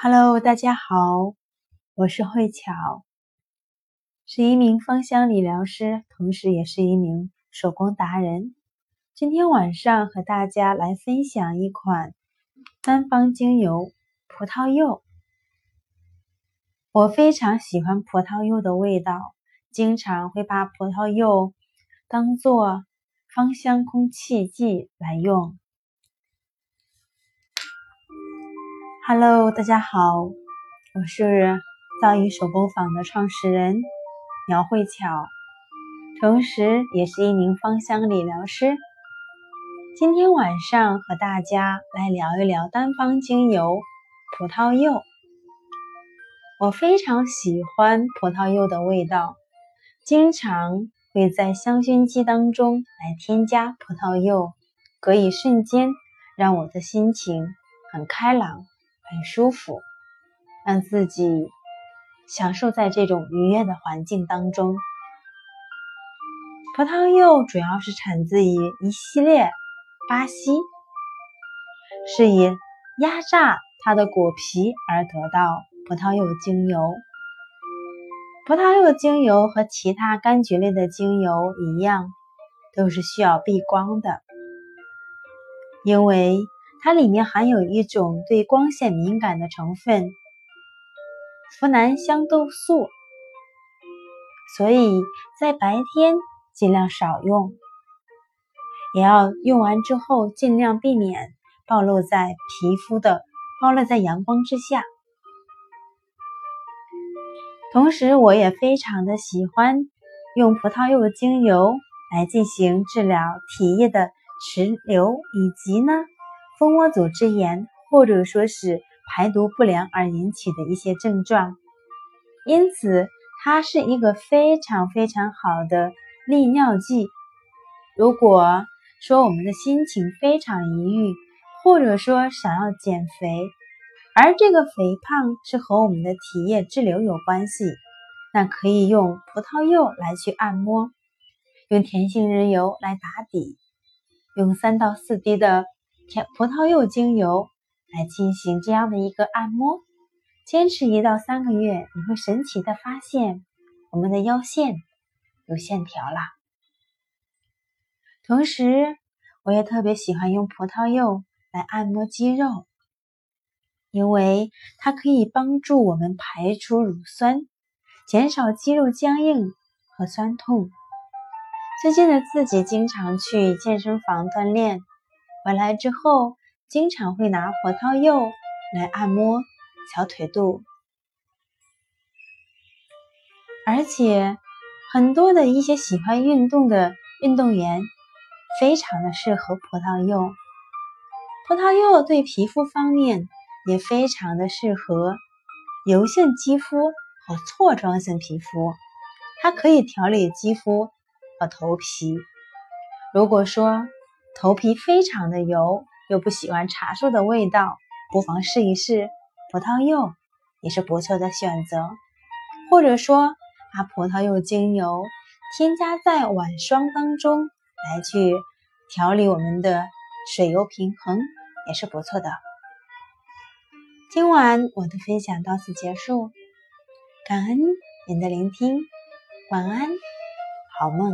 Hello，大家好，我是慧巧，是一名芳香理疗师，同时也是一名手工达人。今天晚上和大家来分享一款单方精油——葡萄柚。我非常喜欢葡萄柚的味道，经常会把葡萄柚当做芳香空气剂来用。Hello，大家好，我是造诣手工坊的创始人苗慧巧，同时也是一名芳香理疗师。今天晚上和大家来聊一聊单方精油葡萄柚。我非常喜欢葡萄柚的味道，经常会在香薰机当中来添加葡萄柚，可以瞬间让我的心情很开朗。很舒服，让自己享受在这种愉悦的环境当中。葡萄柚主要是产自于一系列巴西，是以压榨它的果皮而得到葡萄柚精油。葡萄柚精油和其他柑橘类的精油一样，都是需要避光的，因为。它里面含有一种对光线敏感的成分——呋喃香豆素，所以在白天尽量少用，也要用完之后尽量避免暴露在皮肤的、暴露在阳光之下。同时，我也非常的喜欢用葡萄柚精油来进行治疗体液的迟流，以及呢。蜂窝组织炎，或者说是排毒不良而引起的一些症状，因此它是一个非常非常好的利尿剂。如果说我们的心情非常抑郁，或者说想要减肥，而这个肥胖是和我们的体液滞留有关系，那可以用葡萄柚来去按摩，用甜杏仁油来打底，用三到四滴的。甜葡萄柚精油来进行这样的一个按摩，坚持一到三个月，你会神奇的发现我们的腰线有线条啦。同时，我也特别喜欢用葡萄柚来按摩肌肉，因为它可以帮助我们排出乳酸，减少肌肉僵硬和酸痛。最近的自己经常去健身房锻炼。回来之后，经常会拿葡萄柚来按摩小腿肚，而且很多的一些喜欢运动的运动员非常的适合葡萄柚。葡萄柚对皮肤方面也非常的适合油性肌肤和痤疮性皮肤，它可以调理肌肤和头皮。如果说，头皮非常的油，又不喜欢茶树的味道，不妨试一试葡萄柚，也是不错的选择。或者说，把葡萄柚精油添加在晚霜当中，来去调理我们的水油平衡，也是不错的。今晚我的分享到此结束，感恩您的聆听，晚安，好梦。